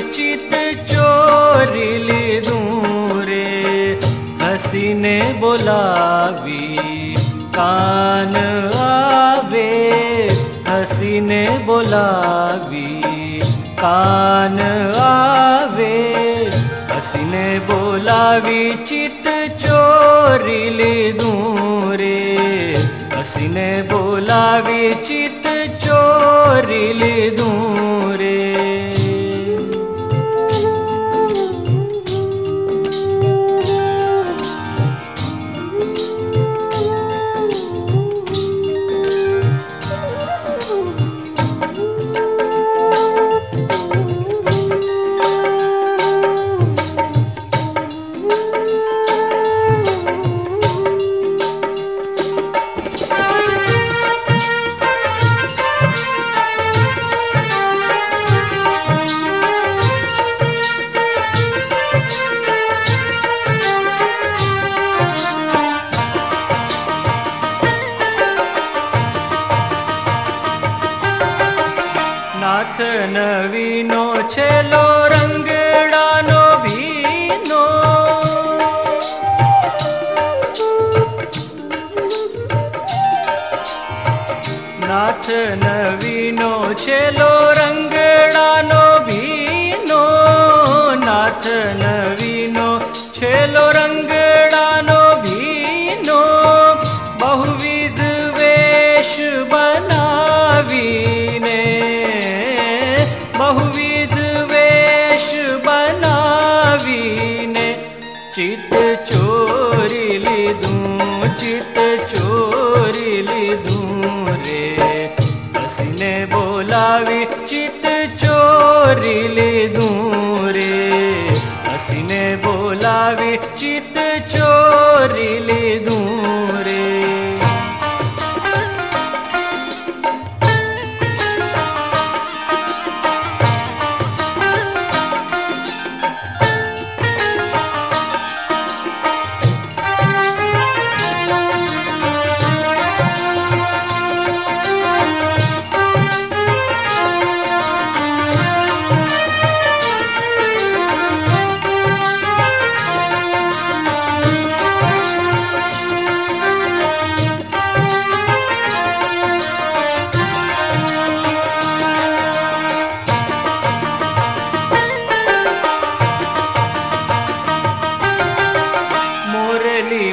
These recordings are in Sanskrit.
चित चोरी ले दूं रे हसी ने बोलावी कान आवे हसी ने बोलावी कान आवे हसी ने बोलावी चित चोरी ले दूं रे हसी ने बोलावी चित चोरी ले दूं નાથ નવીનો છેલો રંગડાનો ભીનો નાથ નવીનો છેલો चित चोरी चित्र चोर बोलावि चित् चोर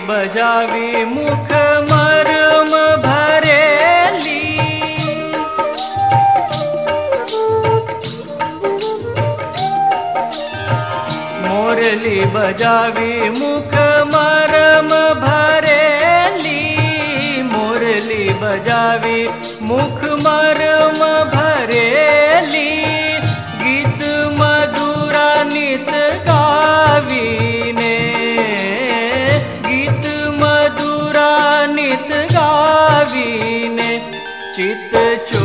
बजावी मुख मरम भरेली। मोरली बजावी मुख मरम भरेली। मोरली बजावी मुख मर चित चु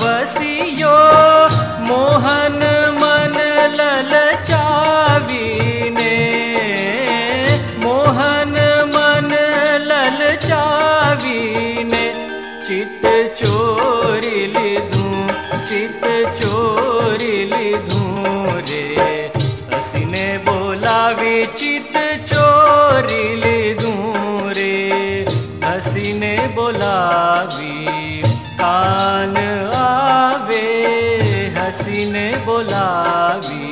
वसयो मोहन मनल चावीन। मोहन मनल चावीन चित्त चो ी कान आवे हसिन बोलावि।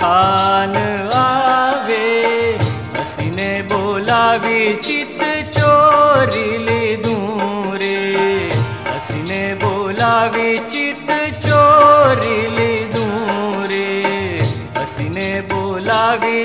कान आवे हसिन बोलावि चित् चोरलूरे हसिन बोला विचित् चोरलूरे हसिन बोलावि